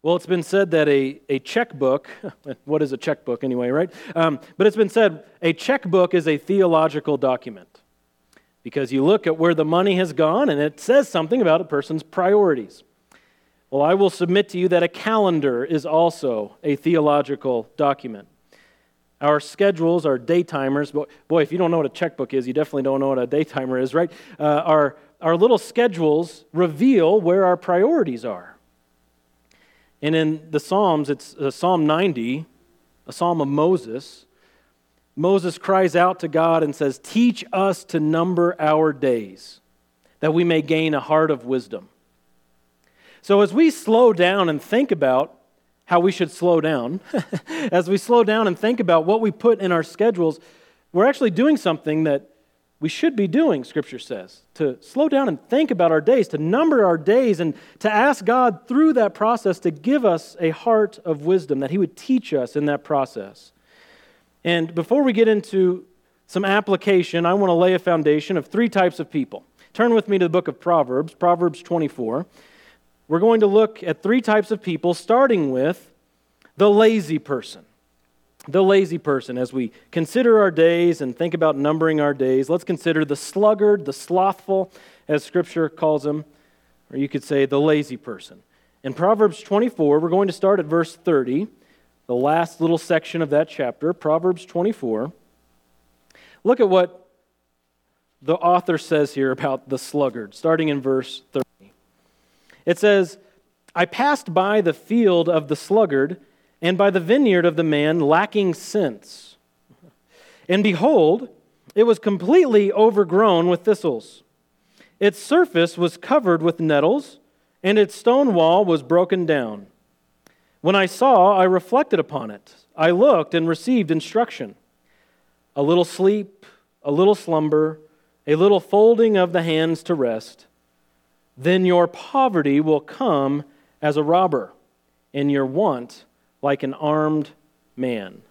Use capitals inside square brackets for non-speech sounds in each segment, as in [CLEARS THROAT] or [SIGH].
Well, it's been said that a, a checkbook, [LAUGHS] what is a checkbook anyway, right? Um, but it's been said a checkbook is a theological document because you look at where the money has gone and it says something about a person's priorities. Well, I will submit to you that a calendar is also a theological document. Our schedules, our day timers, boy, if you don't know what a checkbook is, you definitely don't know what a day timer is, right? Uh, our, our little schedules reveal where our priorities are. And in the Psalms, it's uh, Psalm 90, a psalm of Moses. Moses cries out to God and says, Teach us to number our days, that we may gain a heart of wisdom. So, as we slow down and think about how we should slow down, [LAUGHS] as we slow down and think about what we put in our schedules, we're actually doing something that we should be doing, Scripture says, to slow down and think about our days, to number our days, and to ask God through that process to give us a heart of wisdom, that He would teach us in that process. And before we get into some application, I want to lay a foundation of three types of people. Turn with me to the book of Proverbs, Proverbs 24. We're going to look at three types of people, starting with the lazy person the lazy person. As we consider our days and think about numbering our days, let's consider the sluggard, the slothful, as Scripture calls him, or you could say the lazy person. In Proverbs 24, we're going to start at verse 30, the last little section of that chapter, Proverbs 24. Look at what the author says here about the sluggard, starting in verse 30. It says, I passed by the field of the sluggard and by the vineyard of the man lacking sense. And behold, it was completely overgrown with thistles. Its surface was covered with nettles, and its stone wall was broken down. When I saw, I reflected upon it. I looked and received instruction. A little sleep, a little slumber, a little folding of the hands to rest. Then your poverty will come as a robber, and your want like an armed man.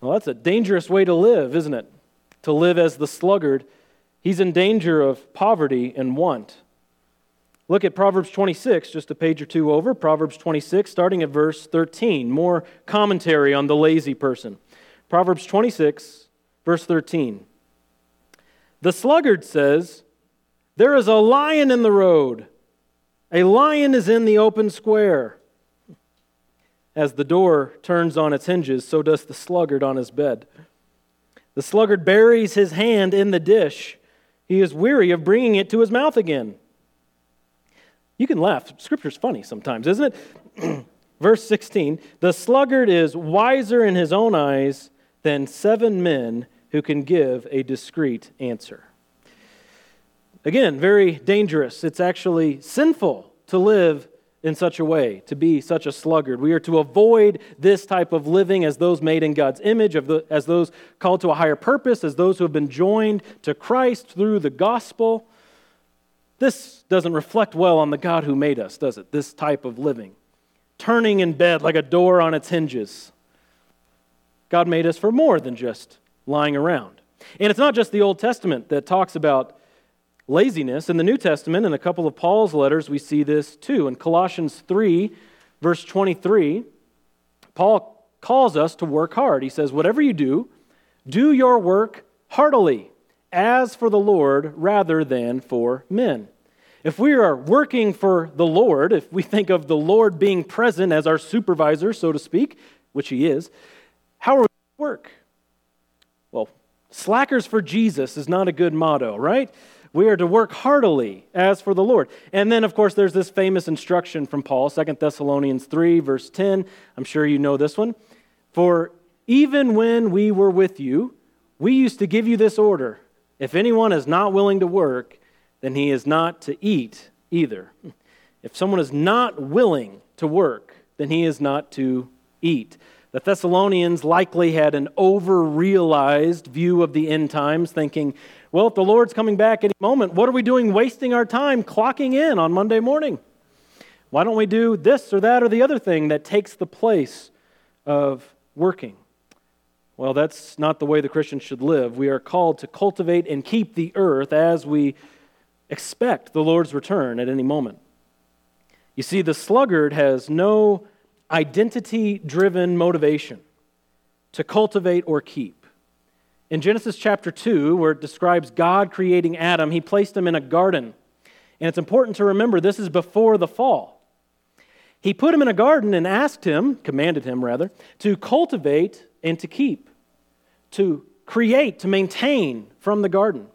Well, that's a dangerous way to live, isn't it? To live as the sluggard. He's in danger of poverty and want. Look at Proverbs 26, just a page or two over. Proverbs 26, starting at verse 13. More commentary on the lazy person. Proverbs 26, verse 13. The sluggard says, There is a lion in the road. A lion is in the open square. As the door turns on its hinges, so does the sluggard on his bed. The sluggard buries his hand in the dish. He is weary of bringing it to his mouth again. You can laugh. Scripture's funny sometimes, isn't it? [CLEARS THROAT] Verse 16 The sluggard is wiser in his own eyes than seven men who can give a discreet answer. Again, very dangerous. It's actually sinful to live in such a way, to be such a sluggard. We are to avoid this type of living as those made in God's image, the, as those called to a higher purpose, as those who have been joined to Christ through the gospel. This doesn't reflect well on the God who made us, does it? This type of living. Turning in bed like a door on its hinges. God made us for more than just lying around. And it's not just the Old Testament that talks about laziness. In the New Testament, in a couple of Paul's letters, we see this too. In Colossians 3, verse 23, Paul calls us to work hard. He says, Whatever you do, do your work heartily, as for the Lord rather than for men. If we are working for the Lord, if we think of the Lord being present as our supervisor, so to speak, which he is, how are we to work? Well, slackers for Jesus is not a good motto, right? We are to work heartily as for the Lord. And then, of course, there's this famous instruction from Paul, 2 Thessalonians 3, verse 10. I'm sure you know this one. For even when we were with you, we used to give you this order if anyone is not willing to work, then he is not to eat either. If someone is not willing to work, then he is not to eat. The Thessalonians likely had an over realized view of the end times, thinking, well, if the Lord's coming back any moment, what are we doing wasting our time clocking in on Monday morning? Why don't we do this or that or the other thing that takes the place of working? Well, that's not the way the Christian should live. We are called to cultivate and keep the earth as we expect the Lord's return at any moment. You see, the sluggard has no identity driven motivation to cultivate or keep. In Genesis chapter 2, where it describes God creating Adam, he placed him in a garden. And it's important to remember this is before the fall. He put him in a garden and asked him, commanded him rather, to cultivate and to keep, to create, to maintain from the garden.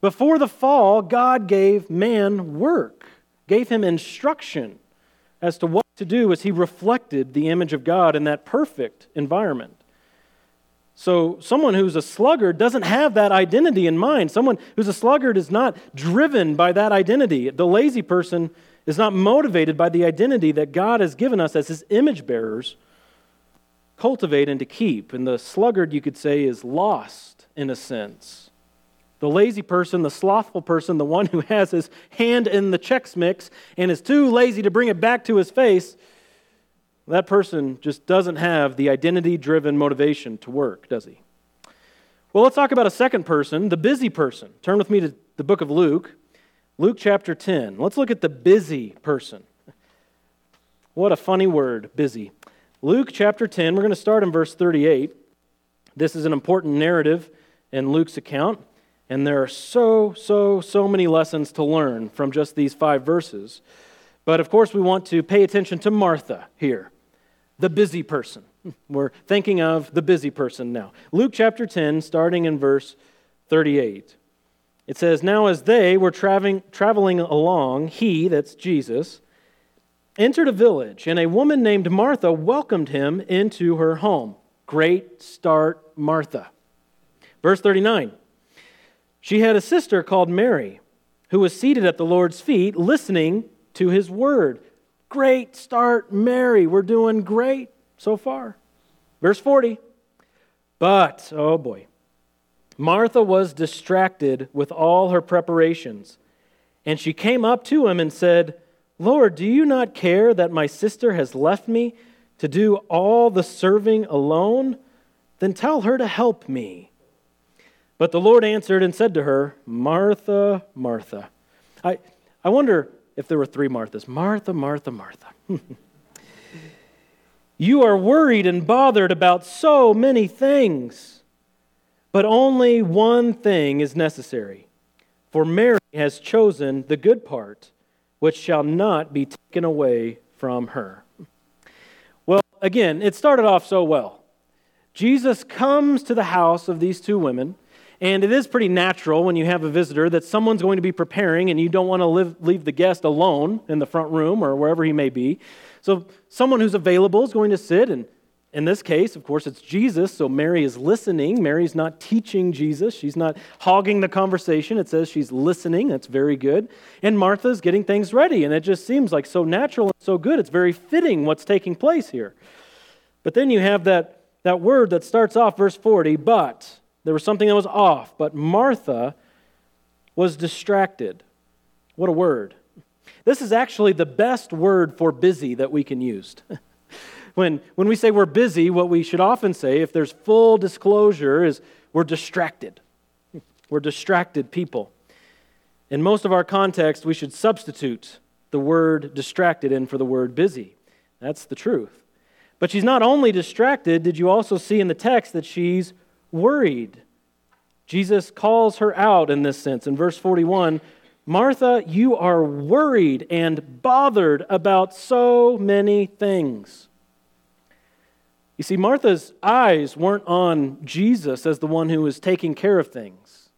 Before the fall, God gave man work, gave him instruction as to what to do as he reflected the image of God in that perfect environment. So, someone who's a sluggard doesn't have that identity in mind. Someone who's a sluggard is not driven by that identity. The lazy person is not motivated by the identity that God has given us as his image bearers, cultivate and to keep. And the sluggard, you could say, is lost in a sense. The lazy person, the slothful person, the one who has his hand in the Chex Mix and is too lazy to bring it back to his face, that person just doesn't have the identity driven motivation to work, does he? Well, let's talk about a second person, the busy person. Turn with me to the book of Luke, Luke chapter 10. Let's look at the busy person. What a funny word, busy. Luke chapter 10, we're going to start in verse 38. This is an important narrative in Luke's account, and there are so, so, so many lessons to learn from just these five verses. But of course, we want to pay attention to Martha here the busy person. [LAUGHS] We're thinking of the busy person now. Luke chapter 10, starting in verse 38. It says, Now as they were traveling, traveling along, he, that's Jesus, entered a village, and a woman named Martha welcomed him into her home. Great start, Martha. Verse 39. She had a sister called Mary, who was seated at the Lord's feet, listening to his word. Great start, Mary. We're doing great so far. Verse 40. But, oh boy, Martha was distracted with all her preparations. And she came up to him and said, Lord, do you not care that my sister has left me to do all the serving alone? Then tell her to help me. But the Lord answered and said to her, Martha, Martha. I, I wonder if there were three Marthas Martha, Martha, Martha. [LAUGHS] you are worried and bothered about so many things, but only one thing is necessary. For Mary has chosen the good part, which shall not be taken away from her. Well, again, it started off so well. Jesus comes to the house of these two women. And it is pretty natural when you have a visitor that someone's going to be preparing and you don't want to live, leave the guest alone in the front room or wherever he may be. So, someone who's available is going to sit. And in this case, of course, it's Jesus. So, Mary is listening. Mary's not teaching Jesus, she's not hogging the conversation. It says she's listening. That's very good. And Martha's getting things ready. And it just seems like so natural and so good. It's very fitting what's taking place here. But then you have that, that word that starts off verse 40, but. There was something that was off, but Martha was distracted. What a word. This is actually the best word for busy that we can use. [LAUGHS] when, when we say we're busy, what we should often say, if there's full disclosure, is we're distracted. [LAUGHS] We're distracted people. In most of our context, we should substitute the word distracted in for the word busy. That's the truth. But she's not only distracted, did you also see in the text that she's worried. Jesus calls her out in this sense. In verse 41, Martha, you are worried and bothered about so many things. You see, Martha's eyes weren't on Jesus as the one who was taking care of things.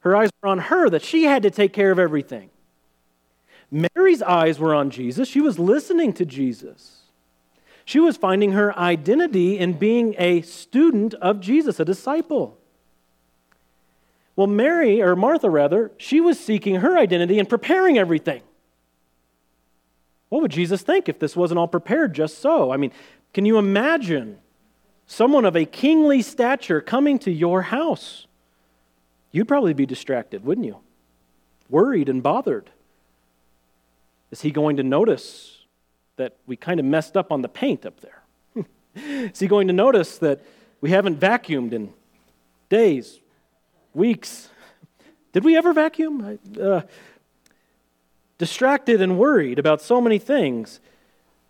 Her eyes were on her, that she had to take care of everything. Mary's eyes were on Jesus. She was listening to Jesus. She was finding her identity in being a student of Jesus, a disciple. Well, Mary, or Martha rather, she was seeking her identity and preparing everything. What would Jesus think if this wasn't all prepared just so? I mean, can you imagine someone of a kingly stature coming to your house? You'd probably be distracted, wouldn't you? Worried and bothered. Is he going to notice that we kind of messed up on the paint up there? [LAUGHS] Is he going to notice that we haven't vacuumed in days, weeks? Did we ever vacuum? Uh, distracted and worried about so many things.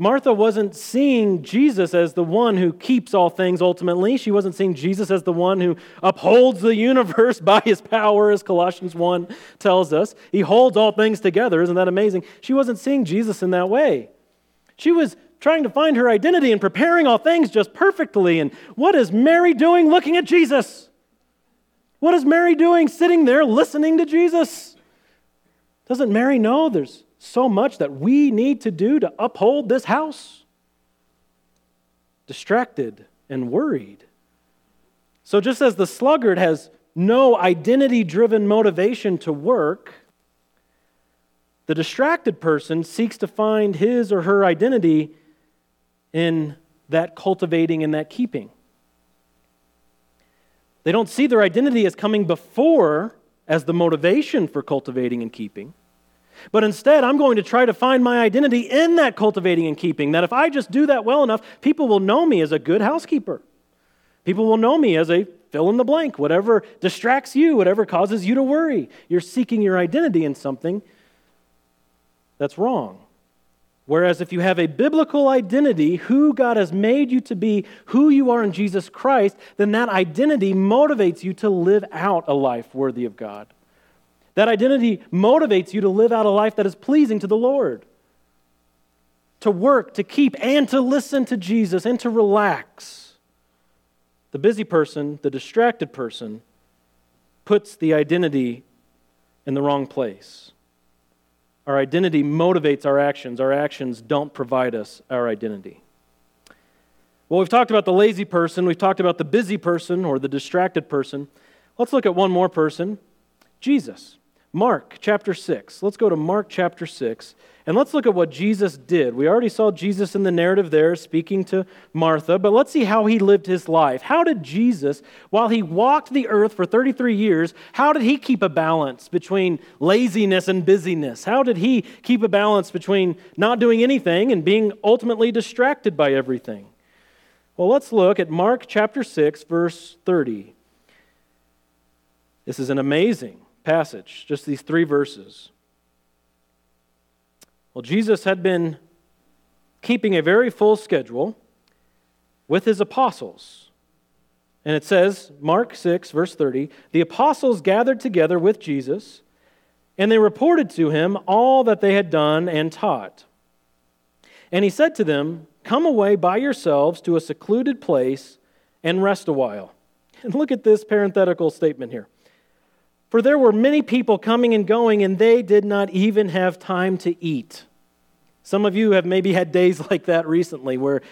Martha wasn't seeing Jesus as the one who keeps all things ultimately. She wasn't seeing Jesus as the one who upholds the universe [LAUGHS] by his power, as Colossians 1 tells us. He holds all things together. Isn't that amazing? She wasn't seeing Jesus in that way. She was trying to find her identity and preparing all things just perfectly. And what is Mary doing looking at Jesus? What is Mary doing sitting there listening to Jesus? Doesn't Mary know there's so much that we need to do to uphold this house? Distracted and worried. So, just as the sluggard has no identity driven motivation to work, the distracted person seeks to find his or her identity in that cultivating and that keeping. They don't see their identity as coming before as the motivation for cultivating and keeping. But instead, I'm going to try to find my identity in that cultivating and keeping. That if I just do that well enough, people will know me as a good housekeeper. People will know me as a fill in the blank, whatever distracts you, whatever causes you to worry. You're seeking your identity in something that's wrong. Whereas if you have a biblical identity, who God has made you to be, who you are in Jesus Christ, then that identity motivates you to live out a life worthy of God. That identity motivates you to live out a life that is pleasing to the Lord, to work, to keep, and to listen to Jesus and to relax. The busy person, the distracted person, puts the identity in the wrong place. Our identity motivates our actions. Our actions don't provide us our identity. Well, we've talked about the lazy person, we've talked about the busy person or the distracted person. Let's look at one more person Jesus. Mark chapter 6. Let's go to Mark chapter 6 and let's look at what Jesus did. We already saw Jesus in the narrative there speaking to Martha, but let's see how he lived his life. How did Jesus, while he walked the earth for 33 years, how did he keep a balance between laziness and busyness? How did he keep a balance between not doing anything and being ultimately distracted by everything? Well, let's look at Mark chapter 6, verse 30. This is an amazing passage, just these three verses. Well, Jesus had been keeping a very full schedule with his apostles. And it says, Mark 6, verse 30, the apostles gathered together with Jesus, and they reported to him all that they had done and taught. And he said to them, Come away by yourselves to a secluded place and rest a while. And look at this parenthetical statement here. For there were many people coming and going, and they did not even have time to eat. Some of you have maybe had days [LAUGHS] like that recently where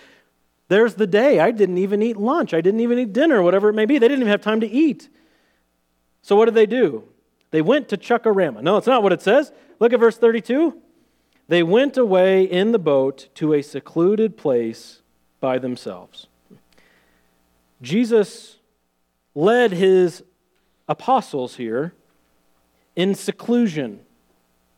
there's the day I didn't even eat lunch, I didn't even eat dinner, whatever it may be. They didn't even have time to eat. So what did they do? They went to Chuck-A-Rama. No, it's not what it says. Look at verse 32. They went away in the boat to a secluded place by themselves. Jesus led his apostles here in seclusion,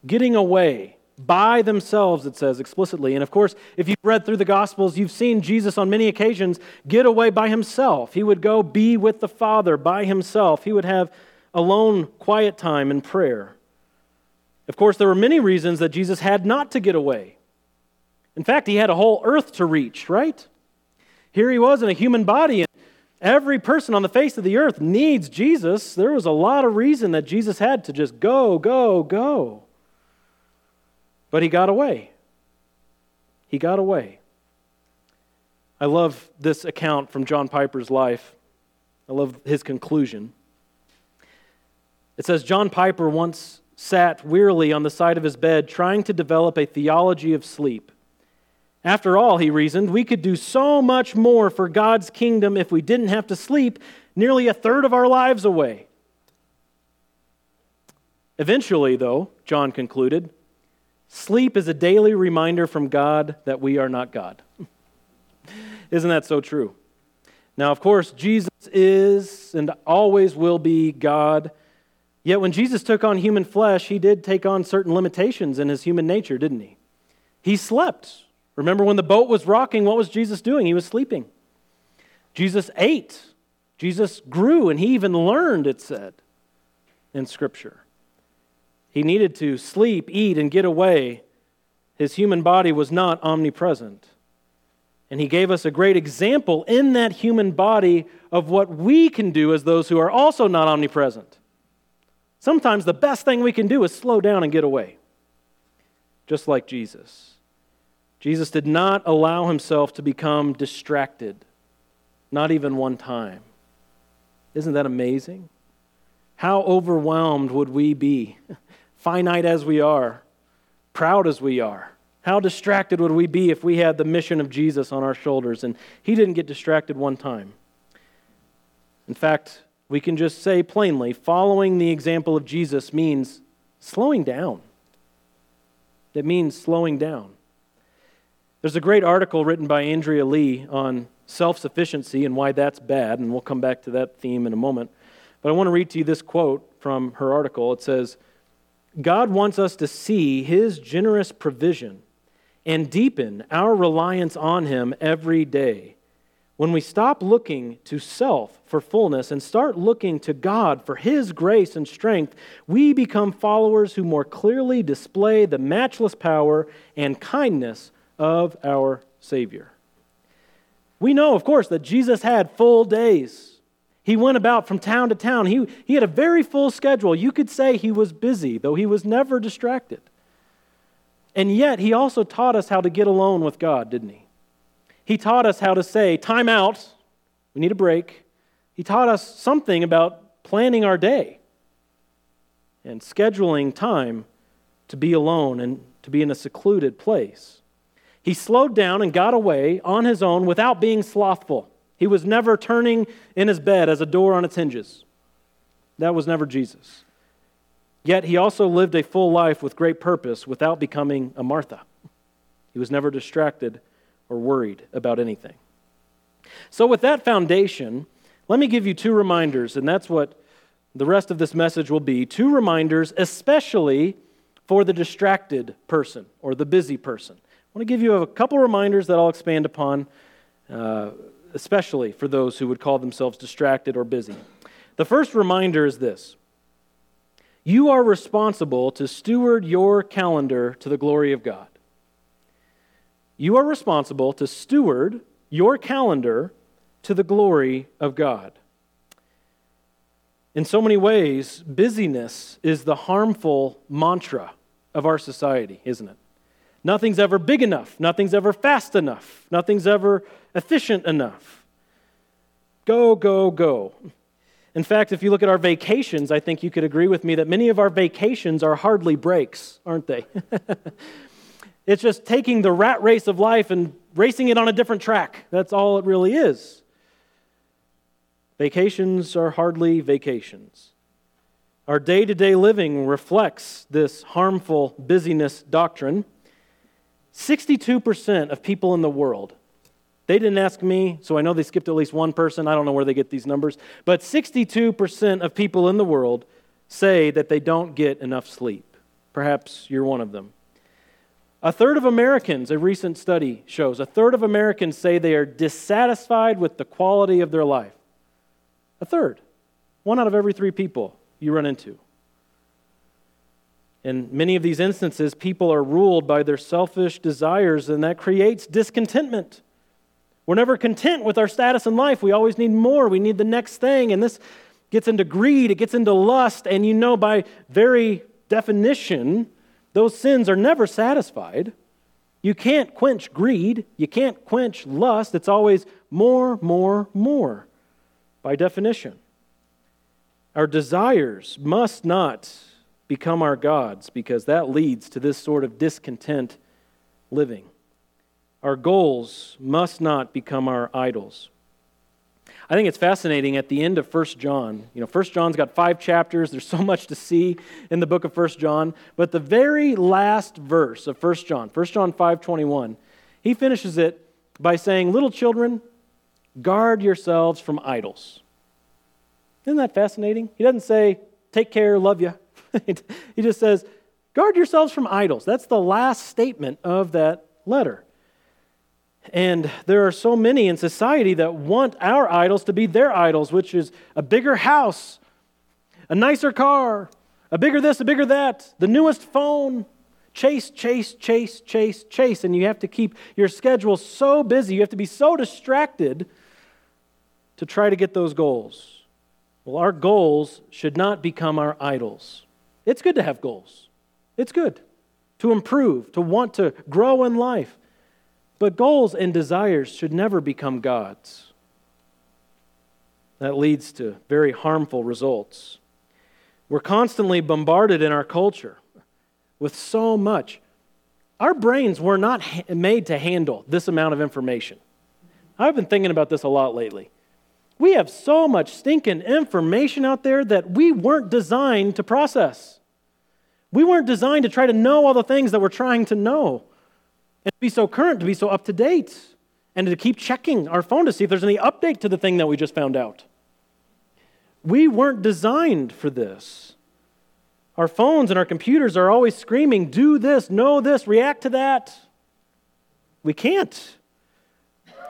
getting away by themselves, it says explicitly. And of course, if you've read through the Gospels, you've seen Jesus on many occasions get away by himself. He would go be with the Father by himself, he would have alone, quiet time in prayer. Of course, there were many reasons that Jesus had not to get away. In fact, he had a whole earth to reach, right? Here he was in a human body, Every person on the face of the earth needs Jesus. There was a lot of reason that Jesus had to just go, go, go. But he got away. He got away. I love this account from John Piper's life. I love his conclusion. It says John Piper once sat wearily on the side of his bed trying to develop a theology of sleep. After all, he reasoned, we could do so much more for God's kingdom if we didn't have to sleep nearly a third of our lives away. Eventually, though, John concluded, sleep is a daily reminder from God that we are not God. [LAUGHS] Isn't that so true? Now, of course, Jesus is and always will be God. Yet when Jesus took on human flesh, he did take on certain limitations in his human nature, didn't he? He slept Remember when the boat was rocking, what was Jesus doing? He was sleeping. Jesus ate. Jesus grew, and he even learned, it said in Scripture. He needed to sleep, eat, and get away. His human body was not omnipresent. And he gave us a great example in that human body of what we can do as those who are also not omnipresent. Sometimes the best thing we can do is slow down and get away, just like Jesus. Jesus did not allow himself to become distracted, not even one time. Isn't that amazing? How overwhelmed would we be, [LAUGHS] finite as we are, proud as we are? How distracted would we be if we had the mission of Jesus on our shoulders? And he didn't get distracted one time. In fact, we can just say plainly following the example of Jesus means slowing down. It means slowing down. There's a great article written by Andrea Lee on self sufficiency and why that's bad, and we'll come back to that theme in a moment. But I want to read to you this quote from her article. It says, God wants us to see his generous provision and deepen our reliance on him every day. When we stop looking to self for fullness and start looking to God for His grace and strength, we become followers who more clearly display the matchless power and kindness of our Savior. We know, of course, that Jesus had full days. He went about from town to town. He, he had a very full schedule. You could say he was busy, though he was never distracted. And yet, he also taught us how to get alone with God, didn't he? He taught us how to say, time out, we need a break. He taught us something about planning our day and scheduling time to be alone and to be in a secluded place. He slowed down and got away on his own without being slothful. He was never turning in his bed as a door on its hinges. That was never Jesus. Yet he also lived a full life with great purpose without becoming a Martha. He was never distracted or worried about anything. So, with that foundation, let me give you two reminders, and that's what the rest of this message will be two reminders, especially for the distracted person or the busy person. I want to give you a couple reminders that I'll expand upon, uh, especially for those who would call themselves distracted or busy. The first reminder is this you are responsible to steward your calendar to the glory of God. You are responsible to steward your calendar to the glory of God. In so many ways, busyness is the harmful mantra of our society, isn't it? Nothing's ever big enough. Nothing's ever fast enough. Nothing's ever efficient enough. Go, go, go. In fact, if you look at our vacations, I think you could agree with me that many of our vacations are hardly breaks, aren't they? [LAUGHS] it's just taking the rat race of life and racing it on a different track. That's all it really is. Vacations are hardly vacations. Our day to day living reflects this harmful busyness doctrine. 62% of people in the world they didn't ask me, so I know they skipped at least one person. I don't know where they get these numbers. But 62% of people in the world say that they don't get enough sleep. Perhaps you're one of them. A third of Americans, a recent study shows, a third of Americans say they are dissatisfied with the quality of their life. A third. One out of every three people you run into. In many of these instances, people are ruled by their selfish desires, and that creates discontentment. We're never content with our status in life. We always need more. We need the next thing. And this gets into greed, it gets into lust. And you know, by very definition, those sins are never satisfied. You can't quench greed, you can't quench lust. It's always more, more, more, by definition. Our desires must not become our gods because that leads to this sort of discontent living. Our goals must not become our idols. I think it's fascinating at the end of 1 John. You know, 1 John's got five chapters. There's [LAUGHS] so much to see in the book of 1 John. But the very last verse of 1 John, 1 John 5:21, he finishes it by saying, "Little children, guard yourselves from idols." Isn't that fascinating? He doesn't say, "Take care, love you." [LAUGHS] he just says, "Guard yourselves from idols." That's the last statement of that letter. And there are so many in society that want our idols to be their idols, which is a bigger house, a nicer car, A bigger this, a bigger that, the newest phone. Chase, chase, chase, chase, chase. And you have to keep your schedule so busy. You have to be so distracted to try to get those goals. Well, our goals should not become our idols. It's good to have goals, it's good to improve, to want to grow in life. But goals and desires should never become gods. That leads to very harmful results. We're constantly bombarded in our culture with so much. Our brains were not ha- made to handle this amount of information. I've been thinking about this a lot lately. We have so much stinking information out there that we weren't designed to process. We weren't designed to try to know all the things that we're trying to know and to be so current, to be so up to date, and to keep checking our phone to see if there's any update to the thing that we just found out. We weren't designed for this. Our phones and our computers are always screaming, do this, know this, react to that. We can't.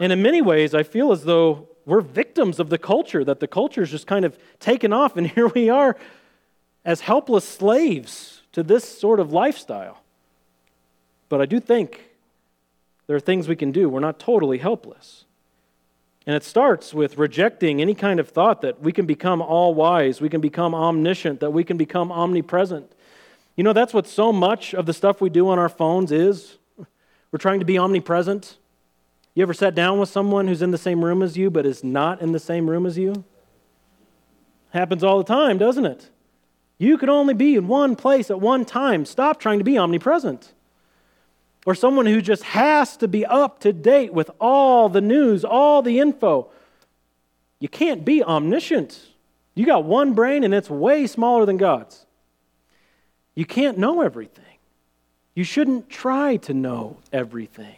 And in many ways, I feel as though we're victims of the culture, that the culture is just kind of taken off, and [LAUGHS] here we are as helpless slaves to this sort of lifestyle. But I do think there are things we can do. We're not totally helpless. And it starts with rejecting any kind of thought that we can become all wise, we can become omniscient, that we can become omnipresent. You know, that's what so much of the stuff we do on our phones is. We're trying to be omnipresent. You ever sat down with someone who's in the same room as you but is not in the same room as you? Happens all the time, doesn't it? You can only be in one place at one time. Stop trying to be omnipresent or someone who just has to be up to date with all the news, all the info. You can't be omniscient. You got one brain and it's way smaller than God's. You can't know everything. You shouldn't try to know everything.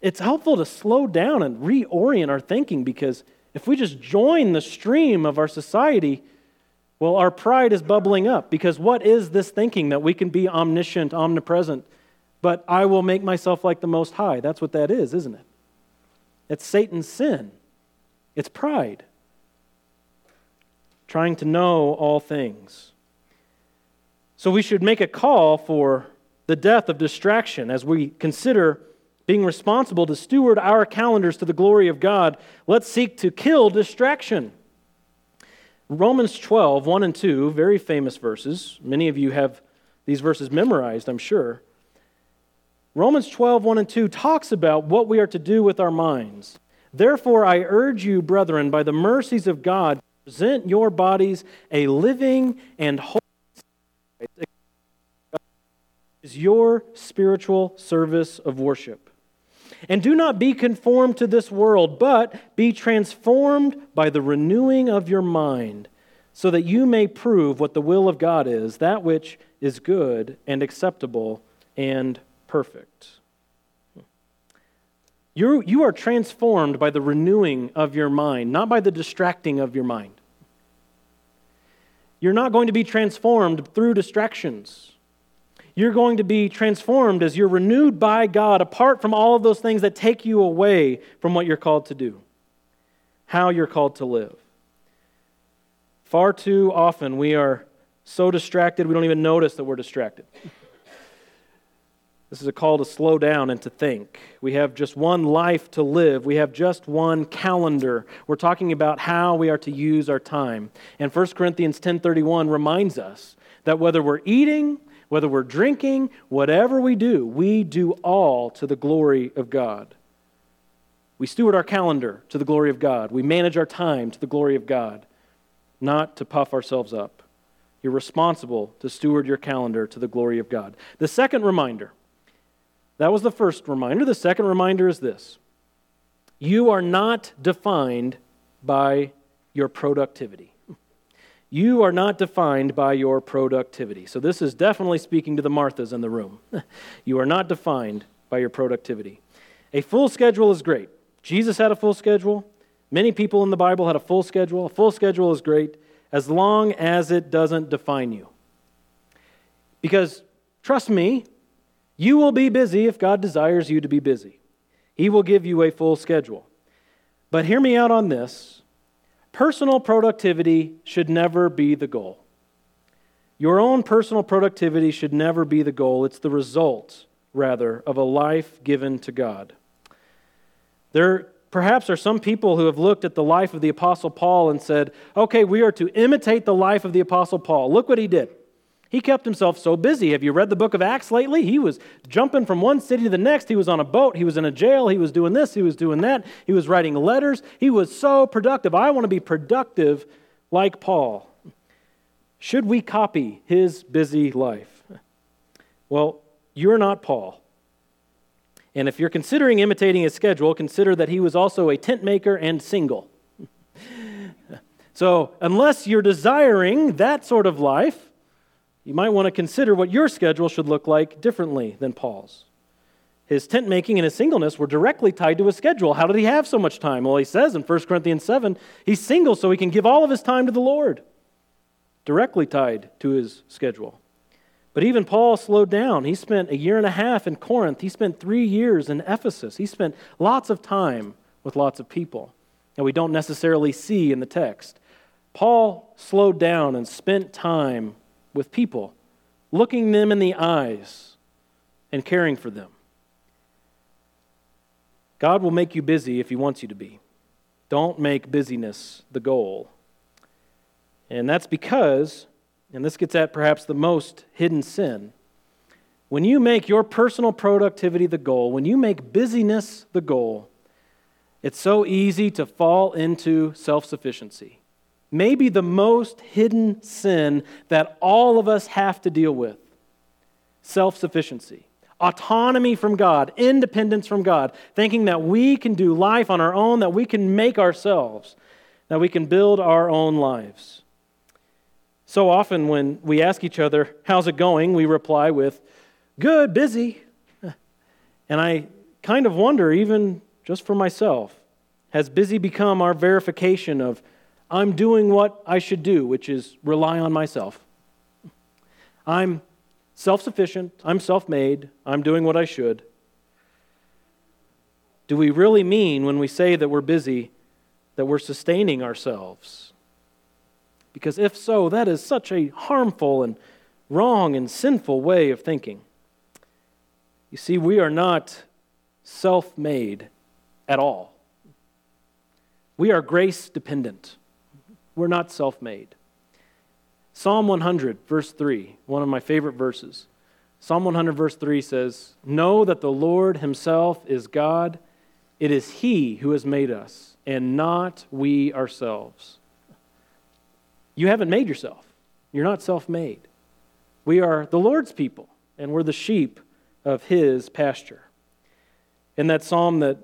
It's helpful to slow down and reorient our thinking because if we just join the stream of our society, well, our pride is bubbling up because what is this thinking that we can be omniscient, omnipresent, but I will make myself like the Most High? That's what that is, isn't it? It's Satan's sin, it's pride. Trying to know all things. So we should make a call for the death of distraction as we consider being responsible to steward our calendars to the glory of God. Let's seek to kill distraction. Romans 12, 1 and 2, very famous verses. Many of you have these verses memorized, I'm sure. Romans 12, 1 and 2 talks about what we are to do with our minds. Therefore, I urge you, brethren, by the mercies of God, present your bodies a living and holy is your spiritual service of worship. And do not be conformed to this world, but be transformed by the renewing of your mind, so that you may prove what the will of God is, that which is good and acceptable and perfect. you you are transformed by the renewing of your mind, not by the distracting of your mind. You're not going to be transformed through distractions. You're going to be transformed as you're renewed by God apart from all of those things that take you away from what you're called to do, how you're called to live. Far too often we are so distracted we don't even notice that we're distracted. This is a call to slow down and to think. We have just one life to live. We have just one calendar. We're talking about how we are to use our time. And 1 Corinthians 10:31 reminds us that whether we're eating whether we're drinking, whatever we do, we do all to the glory of God. We steward our calendar to the glory of God. We manage our time to the glory of God, not to puff ourselves up. You're responsible to steward your calendar to the glory of God. The second reminder that was the first reminder. The second reminder is this you are not defined by your productivity. You are not defined by your productivity. So, this is definitely speaking to the Marthas in the room. [LAUGHS] you are not defined by your productivity. A full schedule is great. Jesus had a full schedule. Many people in the Bible had a full schedule. A full schedule is great as long as it doesn't define you. Because, trust me, you will be busy if God desires you to be busy. He will give you a full schedule. But hear me out on this Personal productivity should never be the goal. Your own personal productivity should never be the goal, it's the result, rather, of a life given to God. There perhaps are some people who have looked at the life of the Apostle Paul and said, okay, we are to imitate the life of the Apostle Paul. Look what he did. He kept himself so busy. Have you read the book of Acts lately? He was jumping from one city to the next. He was on a boat. He was in a jail. He was doing this. He was doing that. He was writing letters. He was so productive. I want to be productive like Paul. Should we copy his busy life? Well, you're not Paul. And if you're considering imitating his schedule, consider that he was also a tent maker and single. [LAUGHS] so, unless you're desiring that sort of life, you might want to consider what your schedule should look like differently than Paul's. His tent making and his singleness were directly tied to his schedule. How did he have so much time? Well, he says in 1 Corinthians 7, he's single so he can give all of his time to the Lord. Directly tied to his schedule. But even Paul slowed down. He spent a year and a half in Corinth. He spent three years in Ephesus. He spent lots of time with lots of people that we don't necessarily see in the text. Paul slowed down and spent time with people, looking them in the eyes and caring for them. God will make you busy if He wants you to be. Don't make busyness the goal. And that's because, and this gets at perhaps the most hidden sin, when you make your personal productivity the goal, when you make busyness the goal, it's so easy to fall into self sufficiency. Maybe the most hidden sin that all of us have to deal with self sufficiency autonomy from God, independence from God, thinking that we can do life on our own, that we can make ourselves, that we can build our own lives. So often, when we ask each other, How's it going? we reply with, Good, busy. And I kind of wonder, even just for myself, has busy become our verification of I'm doing what I should do, which is rely on myself? I'm self sufficient, I'm self made, I'm doing what I should. Do we really mean when we say that we're busy that we're sustaining ourselves? Because if so, that is such a harmful and wrong and sinful way of thinking. You see, we are not self made at all. We are grace dependent. We're not self made. Psalm 100, verse 3, one of my favorite verses. Psalm 100, verse 3 says, Know that the Lord Himself is God. It is He who has made us, and not we ourselves. You haven't made yourself. You're not self made. We are the Lord's people, and we're the sheep of His pasture. In that psalm that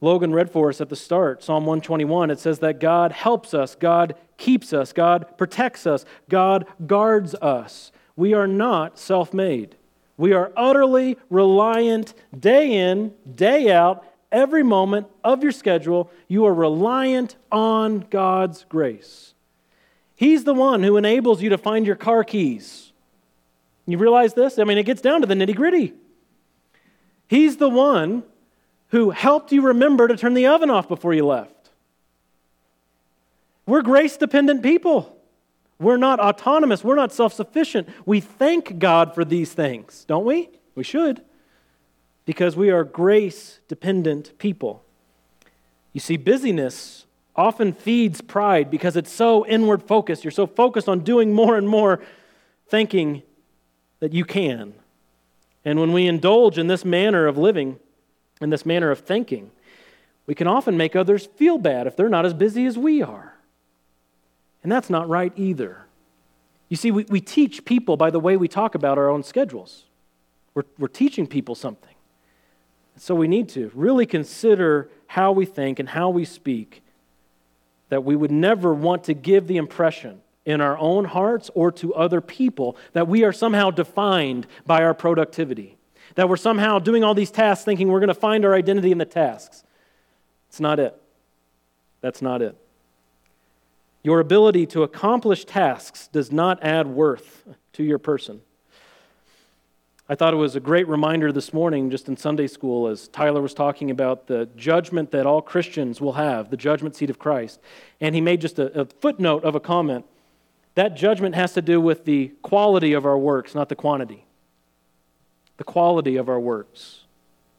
Logan read for us at the start, Psalm 121, it says that God helps us, God keeps us, God protects us, God guards us. We are not self made. We are utterly reliant day in, day out, every moment of your schedule. You are reliant on God's grace. He's the one who enables you to find your car keys. You realize this? I mean, it gets down to the nitty gritty. He's the one who helped you remember to turn the oven off before you left. We're grace dependent people. We're not autonomous. We're not self sufficient. We thank God for these things, don't we? We should, because we are grace dependent people. You see, busyness often feeds pride because it's so inward focused. You're so focused on doing more and more, thinking that you can. And when we indulge in this manner of living, in this manner of thinking, we can often make others feel bad if they're not as busy as we are. And that's not right either. You see, we, we teach people by the way we talk about our own schedules. We're, we're teaching people something. So we need to really consider how we think and how we speak, that we would never want to give the impression in our own hearts or to other people that we are somehow defined by our productivity that we're somehow doing all these tasks thinking we're going to find our identity in the tasks. It's not it. That's not it. Your ability to accomplish tasks does not add worth to your person. I thought it was a great reminder this morning, just in Sunday school, as Tyler was talking about the judgment that all Christians will have, the judgment seat of Christ. And he made just a, a footnote of a comment That judgment has to do with the quality of our works, not the quantity. The quality of our works,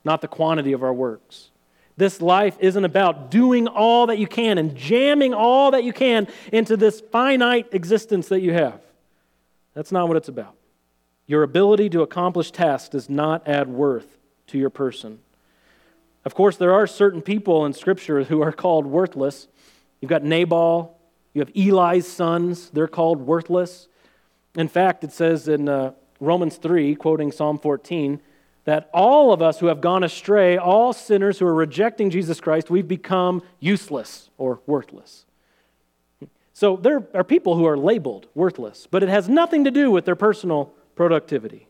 not the quantity of our works. This life isn't about doing all that you can and jamming all that you can into this finite existence that you have. That's not what it's about. Your ability to accomplish tasks does not add worth to your person. Of course, there are certain people in Scripture who are called worthless. You've got Nabal, you have Eli's sons, they're called worthless. In fact, it says in uh, Romans 3, quoting Psalm 14, that all of us who have gone astray, all sinners who are rejecting Jesus Christ, we've become useless or worthless. So there are people who are labeled worthless, but it has nothing to do with their personal productivity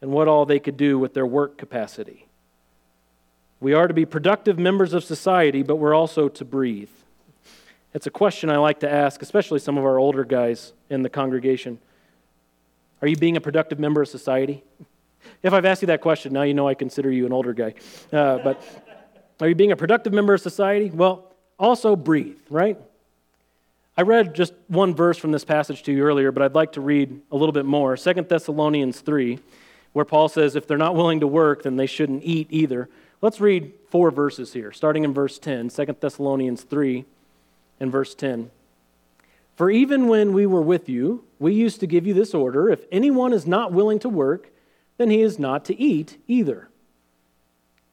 and what all they could do with their work capacity. We are to be productive members of society, but we're also to breathe. It's a question I like to ask, especially some of our older guys in the congregation. Are you being a productive member of society? If I've asked you that question, now you know I consider you an older guy. Uh, but are you being a productive member of society? Well, also breathe, right? I read just one verse from this passage to you earlier, but I'd like to read a little bit more. 2 Thessalonians 3, where Paul says, if they're not willing to work, then they shouldn't eat either. Let's read four verses here, starting in verse 10, 2 Thessalonians 3 and verse 10. For even when we were with you, we used to give you this order if anyone is not willing to work, then he is not to eat either.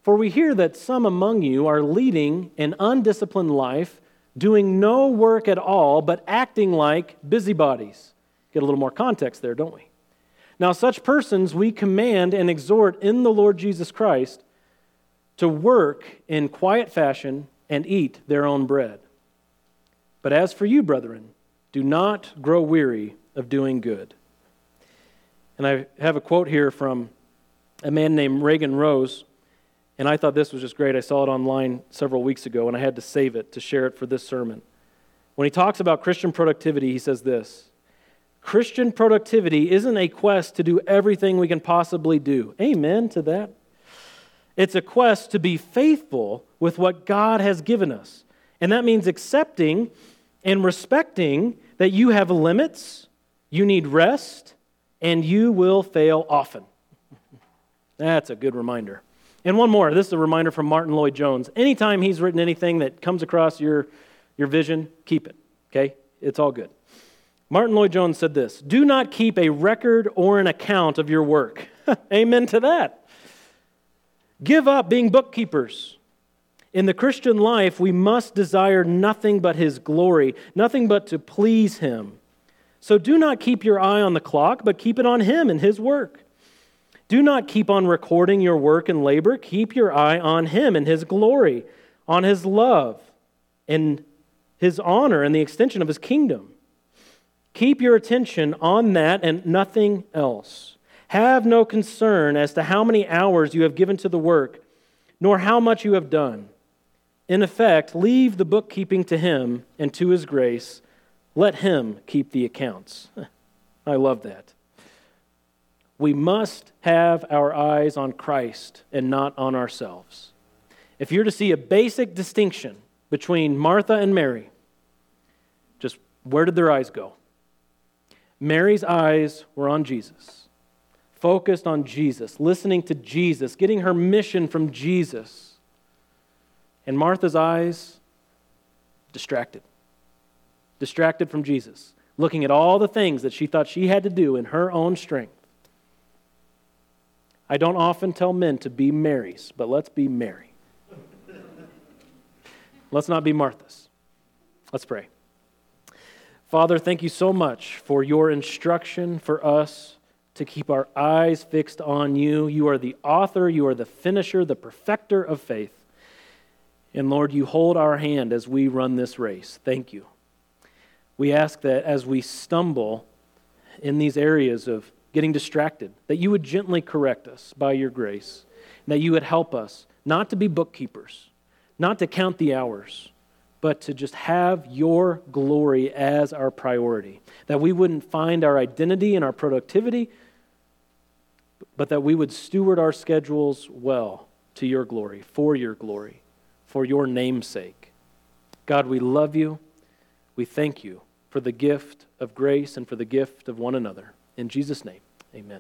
For we hear that some among you are leading an undisciplined life, doing no work at all, but acting like busybodies. Get a little more context there, don't we? Now, such persons we command and exhort in the Lord Jesus Christ to work in quiet fashion and eat their own bread. But as for you, brethren, do not grow weary of doing good. And I have a quote here from a man named Reagan Rose, and I thought this was just great. I saw it online several weeks ago, and I had to save it to share it for this sermon. When he talks about Christian productivity, he says this Christian productivity isn't a quest to do everything we can possibly do. Amen to that. It's a quest to be faithful with what God has given us. And that means accepting and respecting that you have limits, you need rest, and you will fail often. That's a good reminder. And one more. This is a reminder from Martyn Lloyd-Jones. Anytime he's written anything that comes across your, your vision, keep it. Okay? It's all good. Martyn Lloyd-Jones said this Do not keep a record or an account of your work. [LAUGHS] Amen to that. Give up being bookkeepers. In the Christian life, we must desire nothing but His glory, nothing but to please Him. So do not keep your eye on the clock, but keep it on Him and His work. Do not keep on recording your work and labor. Keep your eye on Him and His glory, on His love, and His honor and the extension of His kingdom. Keep your attention on that and nothing else. Have no concern as to how many hours you have given to the work, nor how much you have done. In effect, leave the bookkeeping to him and to his grace. Let him keep the accounts. [LAUGHS] I love that. We must have our eyes on Christ and not on ourselves. If you're to see a basic distinction between Martha and Mary, just where did their eyes go? Mary's eyes were on Jesus focused on Jesus, listening to Jesus, getting her mission from Jesus. And Martha's eyes, distracted. Distracted from Jesus, looking at all the things that she thought she had to do in her own strength. I don't often tell men to be Marys, but let's be Mary. let's not be Marthas. Let's pray. Father, thank you so much for your instruction for us to keep our eyes fixed on you. You are the author, you are the finisher, the perfecter of faith. And Lord, you hold our hand as we run this race. Thank you. We ask that as we stumble in these areas of getting distracted, that you would gently correct us by your grace, that you would help us not to be bookkeepers, not to count the hours, but to just have your glory as our priority. That we wouldn't find our identity and our productivity, but that we would steward our schedules well to your glory, for your glory, for your name's sake. God, we love you. We thank you. for the gift of grace and for the gift of one another. In Jesus' name, amen.